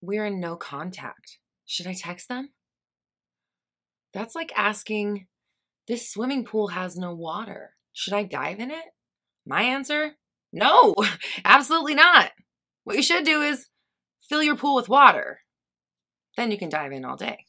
we're in no contact. Should I text them? That's like asking, this swimming pool has no water. Should I dive in it? My answer, no, absolutely not. What you should do is fill your pool with water. Then you can dive in all day.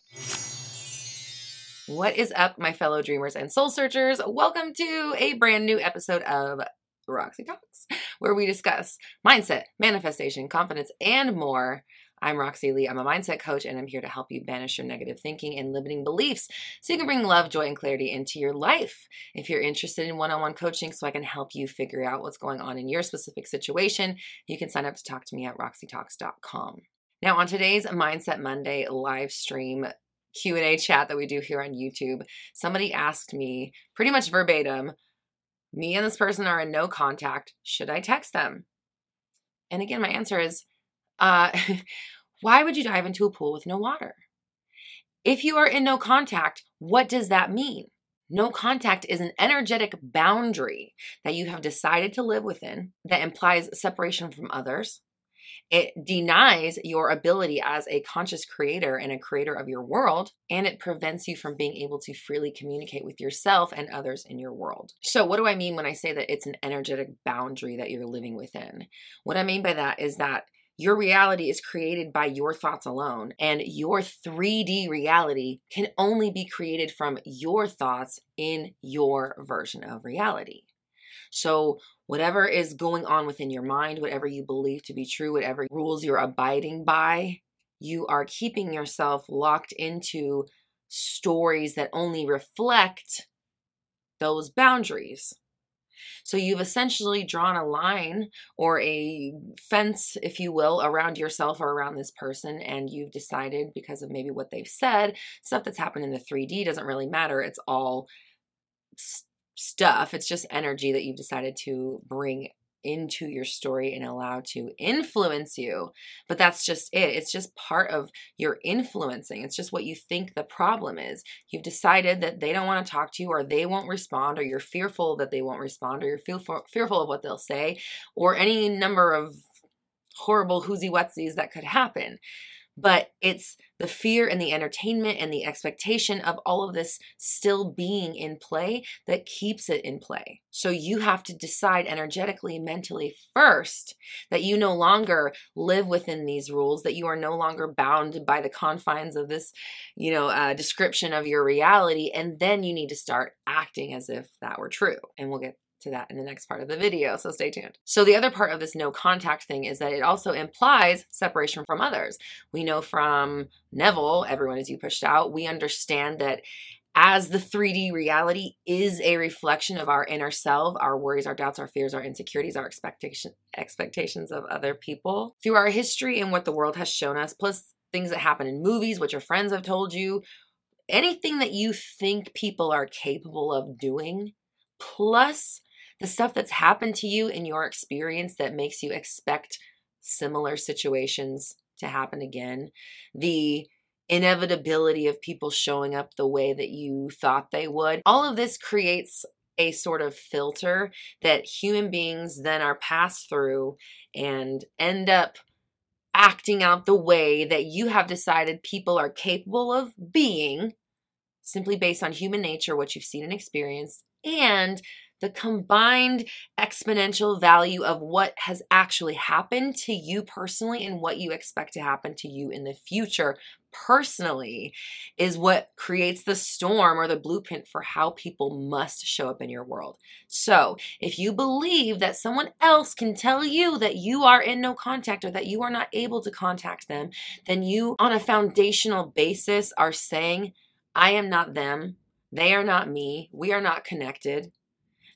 What is up, my fellow dreamers and soul searchers? Welcome to a brand new episode of Roxy Talks, where we discuss mindset, manifestation, confidence, and more. I'm Roxy Lee. I'm a mindset coach, and I'm here to help you banish your negative thinking and limiting beliefs so you can bring love, joy, and clarity into your life. If you're interested in one on one coaching so I can help you figure out what's going on in your specific situation, you can sign up to talk to me at roxytalks.com. Now, on today's Mindset Monday live stream, Q&A chat that we do here on YouTube, somebody asked me pretty much verbatim, me and this person are in no contact. Should I text them? And again, my answer is uh, why would you dive into a pool with no water? If you are in no contact, what does that mean? No contact is an energetic boundary that you have decided to live within that implies separation from others, it denies your ability as a conscious creator and a creator of your world, and it prevents you from being able to freely communicate with yourself and others in your world. So, what do I mean when I say that it's an energetic boundary that you're living within? What I mean by that is that your reality is created by your thoughts alone, and your 3D reality can only be created from your thoughts in your version of reality. So, whatever is going on within your mind, whatever you believe to be true, whatever rules you're abiding by, you are keeping yourself locked into stories that only reflect those boundaries. So you've essentially drawn a line or a fence, if you will, around yourself or around this person, and you've decided because of maybe what they've said, stuff that's happened in the 3D doesn't really matter. It's all stuff. It's just energy that you've decided to bring into your story and allow to influence you. But that's just it. It's just part of your influencing. It's just what you think the problem is. You've decided that they don't want to talk to you or they won't respond or you're fearful that they won't respond or you're fearful fearful of what they'll say or any number of horrible whoozy whatsies that could happen but it's the fear and the entertainment and the expectation of all of this still being in play that keeps it in play. So you have to decide energetically, mentally first that you no longer live within these rules, that you are no longer bound by the confines of this, you know, uh, description of your reality. And then you need to start acting as if that were true. And we'll get to that in the next part of the video, so stay tuned. So the other part of this no contact thing is that it also implies separation from others. We know from Neville, everyone is you pushed out, we understand that as the 3D reality is a reflection of our inner self, our worries, our doubts, our fears, our insecurities, our expectation expectations of other people. Through our history and what the world has shown us, plus things that happen in movies, what your friends have told you, anything that you think people are capable of doing, plus the stuff that's happened to you in your experience that makes you expect similar situations to happen again, the inevitability of people showing up the way that you thought they would, all of this creates a sort of filter that human beings then are passed through and end up acting out the way that you have decided people are capable of being simply based on human nature, what you've seen and experienced, and the combined exponential value of what has actually happened to you personally and what you expect to happen to you in the future personally is what creates the storm or the blueprint for how people must show up in your world. So, if you believe that someone else can tell you that you are in no contact or that you are not able to contact them, then you, on a foundational basis, are saying, I am not them. They are not me. We are not connected.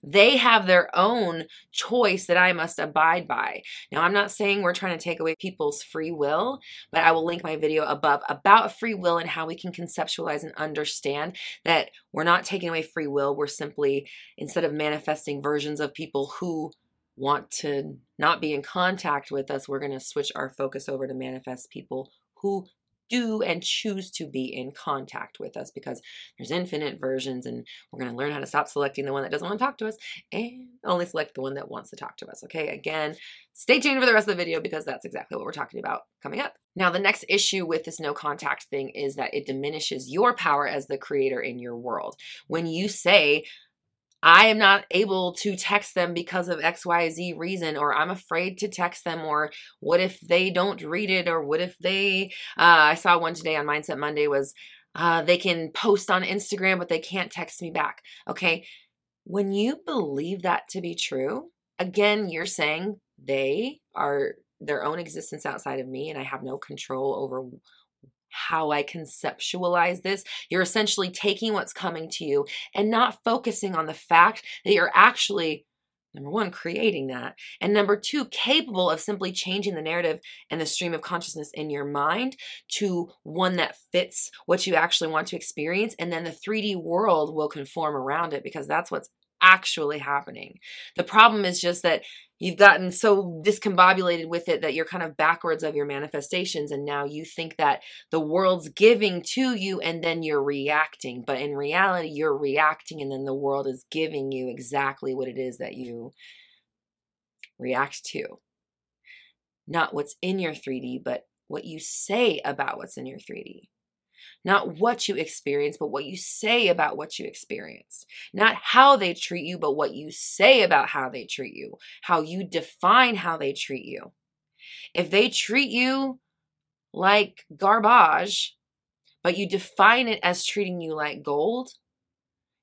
They have their own choice that I must abide by. Now, I'm not saying we're trying to take away people's free will, but I will link my video above about free will and how we can conceptualize and understand that we're not taking away free will. We're simply, instead of manifesting versions of people who want to not be in contact with us, we're going to switch our focus over to manifest people who do and choose to be in contact with us because there's infinite versions and we're going to learn how to stop selecting the one that doesn't want to talk to us and only select the one that wants to talk to us. Okay, again, stay tuned for the rest of the video because that's exactly what we're talking about coming up. Now, the next issue with this no contact thing is that it diminishes your power as the creator in your world. When you say, I am not able to text them because of XYZ reason, or I'm afraid to text them, or what if they don't read it, or what if they, uh, I saw one today on Mindset Monday was, uh, they can post on Instagram, but they can't text me back. Okay. When you believe that to be true, again, you're saying they are their own existence outside of me and I have no control over how I conceptualize this. You're essentially taking what's coming to you and not focusing on the fact that you're actually number one, creating that, and number two, capable of simply changing the narrative and the stream of consciousness in your mind to one that fits what you actually want to experience. And then the 3D world will conform around it because that's what's actually happening. The problem is just that you've gotten so discombobulated with it that you're kind of backwards of your manifestations and now you think that the world's giving to you and then you're reacting. But in reality you're reacting and then the world is giving you exactly what it is that you react to. Not what's in your 3D but what you say about what's in your 3D not what you experience, but what you say about what you experience. Not how they treat you, but what you say about how they treat you, how you define how they treat you. If they treat you like garbage, but you define it as treating you like gold,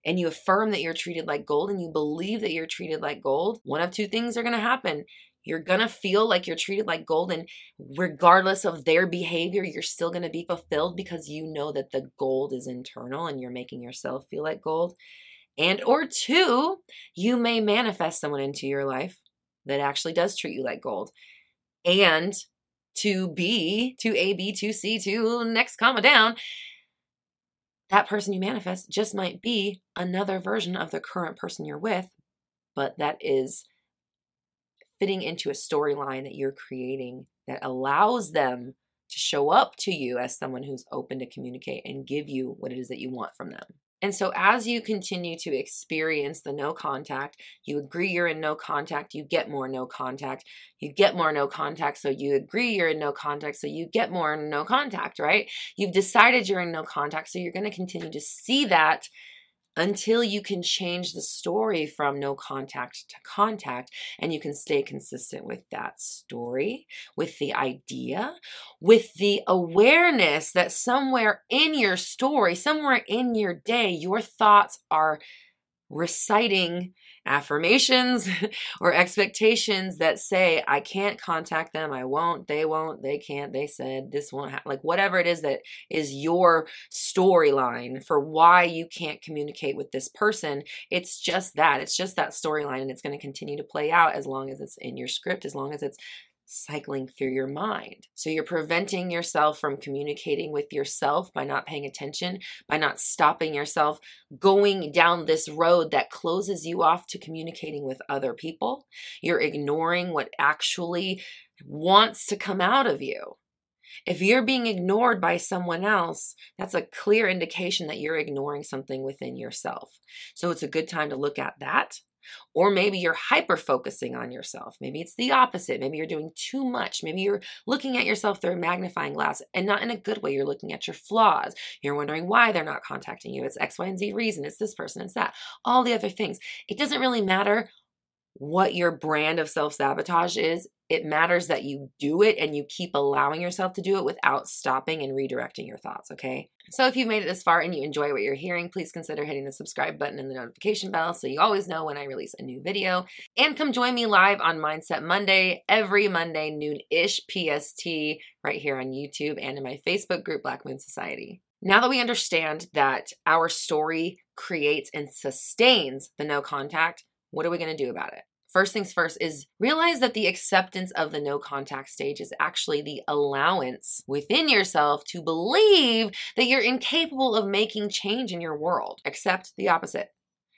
and you affirm that you're treated like gold and you believe that you're treated like gold, one of two things are going to happen. You're going to feel like you're treated like gold, and regardless of their behavior, you're still going to be fulfilled because you know that the gold is internal and you're making yourself feel like gold. And or two, you may manifest someone into your life that actually does treat you like gold. And to B, to A, B, to C, to next comma down, that person you manifest just might be another version of the current person you're with, but that is fitting into a storyline that you're creating that allows them to show up to you as someone who's open to communicate and give you what it is that you want from them. And so, as you continue to experience the no contact, you agree you're in no contact, you get more no contact, you get more no contact, so you agree you're in no contact, so you get more no contact, right? You've decided you're in no contact, so you're going to continue to see that until you can change the story from no contact to contact and you can stay consistent with that story, with the idea, with the awareness that somewhere in your story, somewhere in your day, your thoughts are reciting affirmations or expectations that say i can't contact them i won't they won't they can't they said this won't happen like whatever it is that is your storyline for why you can't communicate with this person it's just that it's just that storyline and it's going to continue to play out as long as it's in your script as long as it's cycling through your mind. So you're preventing yourself from communicating with yourself by not paying attention, by not stopping yourself going down this road that closes you off to communicating with other people. You're ignoring what actually wants to come out of you. If you're being ignored by someone else, that's a clear indication that you're ignoring something within yourself. So it's a good time to look at that or maybe you're hyper focusing on yourself. Maybe it's the opposite. Maybe you're doing too much. Maybe you're looking at yourself through a magnifying glass and not in a good way. You're looking at your flaws. You're wondering why they're not contacting you. It's X, Y, and Z reason. It's this person. It's that. All the other things. It doesn't really matter what your brand of self sabotage is. It matters that you do it and you keep allowing yourself to do it without stopping and redirecting your thoughts, okay? So if you've made it this far and you enjoy what you're hearing, please consider hitting the subscribe button and the notification bell so you always know when I release a new video. And come join me live on Mindset Monday, every Monday, noon-ish PST, right here on YouTube and in my Facebook group, Black Moon Society. Now that we understand that our story creates and sustains the no contact, what are we going to do about it? First things first is realize that the acceptance of the no contact stage is actually the allowance within yourself to believe that you're incapable of making change in your world. Accept the opposite.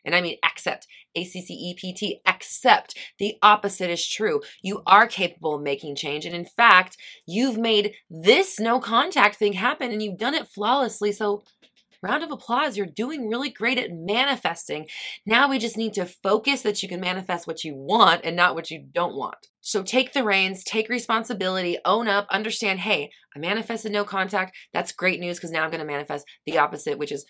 And I mean accept, A C C E P T, accept. The opposite is true. You are capable of making change. And in fact, you've made this no contact thing happen and you've done it flawlessly. So, round of applause. You're doing really great at manifesting. Now we just need to focus that you can manifest what you want and not what you don't want. So take the reins, take responsibility, own up, understand hey, I manifested no contact. That's great news because now I'm going to manifest the opposite, which is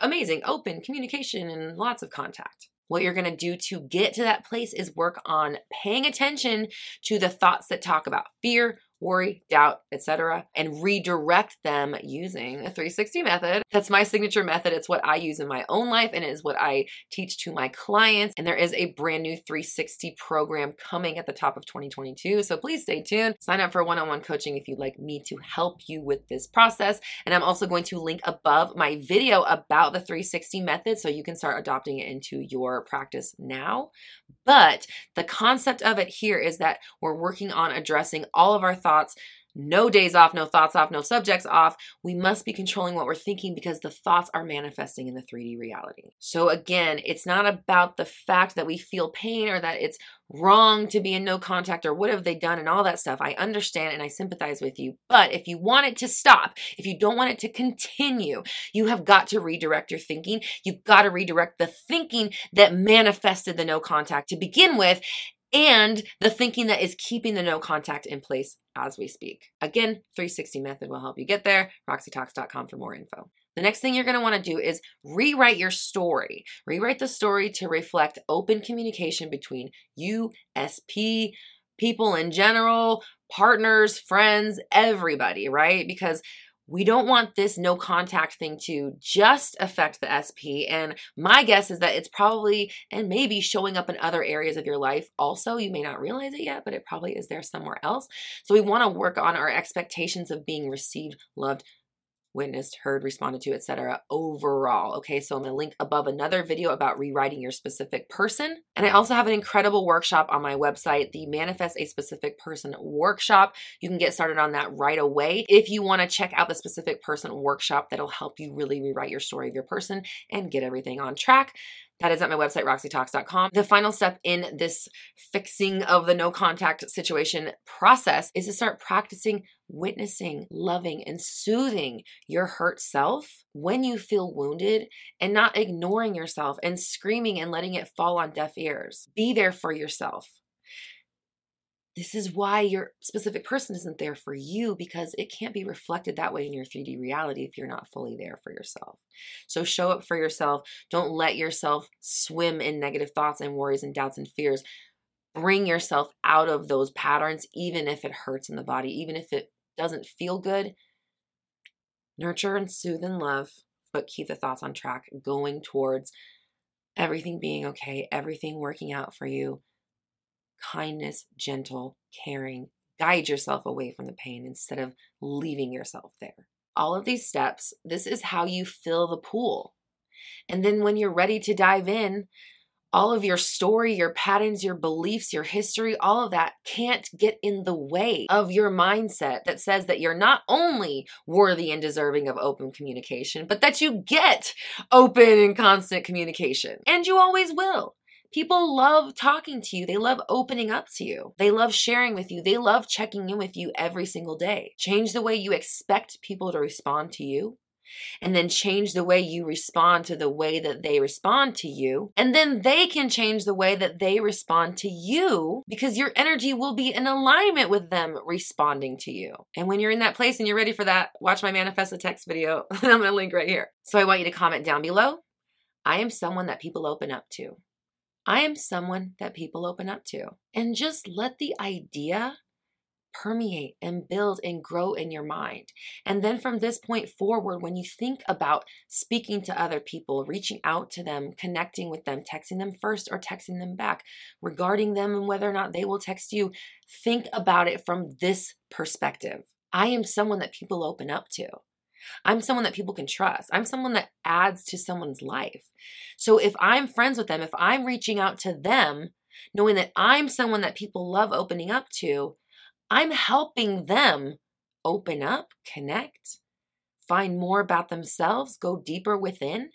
amazing, open communication and lots of contact. What you're going to do to get to that place is work on paying attention to the thoughts that talk about fear, worry, doubt, etc., and redirect them using a 360 method. That's my signature method. It's what I use in my own life and it is what I teach to my clients. And there is a brand new 360 program coming at the top of 2022. So please stay tuned. Sign up for one on one coaching if you'd like me to help you with this process. And I'm also going to link above my video about the 360 method so you can start adopting it into your practice now. But the concept of it here is that we're working on addressing all of our thoughts no days off, no thoughts off, no subjects off. We must be controlling what we're thinking because the thoughts are manifesting in the 3D reality. So, again, it's not about the fact that we feel pain or that it's wrong to be in no contact or what have they done and all that stuff. I understand and I sympathize with you. But if you want it to stop, if you don't want it to continue, you have got to redirect your thinking. You've got to redirect the thinking that manifested the no contact to begin with and the thinking that is keeping the no contact in place as we speak. Again, 360 method will help you get there. RoxyTalks.com for more info. The next thing you're going to want to do is rewrite your story. Rewrite the story to reflect open communication between you, SP, people in general, partners, friends, everybody, right? Because we don't want this no contact thing to just affect the SP. And my guess is that it's probably and maybe showing up in other areas of your life also. You may not realize it yet, but it probably is there somewhere else. So we want to work on our expectations of being received, loved, witnessed, heard, responded to, etc. overall. Okay, so I'm going to link above another video about rewriting your specific person. And I also have an incredible workshop on my website, the Manifest a Specific Person workshop. You can get started on that right away. If you want to check out the specific person workshop that'll help you really rewrite your story of your person and get everything on track. That is at my website, roxytalks.com. The final step in this fixing of the no contact situation process is to start practicing witnessing, loving, and soothing your hurt self when you feel wounded and not ignoring yourself and screaming and letting it fall on deaf ears. Be there for yourself. This is why your specific person isn't there for you because it can't be reflected that way in your 3D reality if you're not fully there for yourself. So show up for yourself. Don't let yourself swim in negative thoughts and worries and doubts and fears. Bring yourself out of those patterns, even if it hurts in the body, even if it doesn't feel good. Nurture and soothe and love, but keep the thoughts on track, going towards everything being okay, everything working out for you kindness, gentle, caring. Guide yourself away from the pain instead of leaving yourself there. All of these steps, this is how you fill the pool. And then when you're ready to dive in, all of your story, your patterns, your beliefs, your history, all of that can't get in the way of your mindset that says that you're not only worthy and deserving of open communication, but that you get open and constant communication. And you always will. People love talking to you. They love opening up to you. They love sharing with you. They love checking in with you every single day. Change the way you expect people to respond to you. And then change the way you respond to the way that they respond to you. And then they can change the way that they respond to you because your energy will be in alignment with them responding to you. And when you're in that place and you're ready for that, watch my Manifest the Text video. I'm going to link right here. So I want you to comment down below. I am someone that people open up to. I am someone that people open up to. And just let the idea permeate and build and grow in your mind. And then from this point forward, when you think about speaking to other people, reaching out to them, connecting with them, texting them first or texting them back, regarding them and whether or not they will text you, think about it from this perspective. I am someone that people open up to. I'm someone that people can trust. I'm someone that adds to someone's life. So if I'm friends with them, if I'm reaching out to them, knowing that I'm someone that people love opening up to, I'm helping them open up, connect, find more about themselves, go deeper within.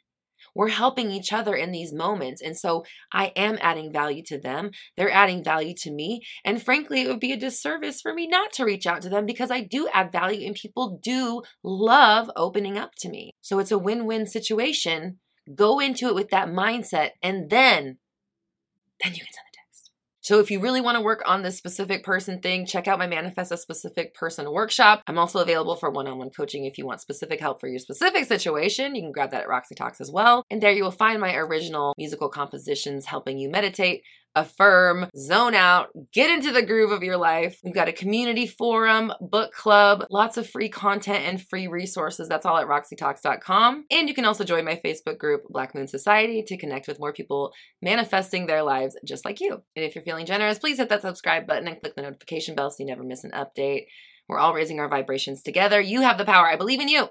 We're helping each other in these moments. And so I am adding value to them. They're adding value to me. And frankly, it would be a disservice for me not to reach out to them because I do add value and people do love opening up to me. So it's a win win situation. Go into it with that mindset and then, then you can send so if you really want to work on this specific person thing, check out my Manifest a Specific Person workshop. I'm also available for one-on-one coaching if you want specific help for your specific situation. You can grab that at Roxy Talks as well. And there you will find my original musical compositions helping you meditate, affirm, zone out, get into the groove of your life. We've got a community forum, book club, lots of free content and free resources. That's all at roxytalks.com. And you can also join my Facebook group, Black Moon Society, to connect with more people manifesting their lives just like you. And if you're feeling generous, please hit that subscribe button and click the notification bell so you never miss an update. We're all raising our vibrations together. You have the power. I believe in you.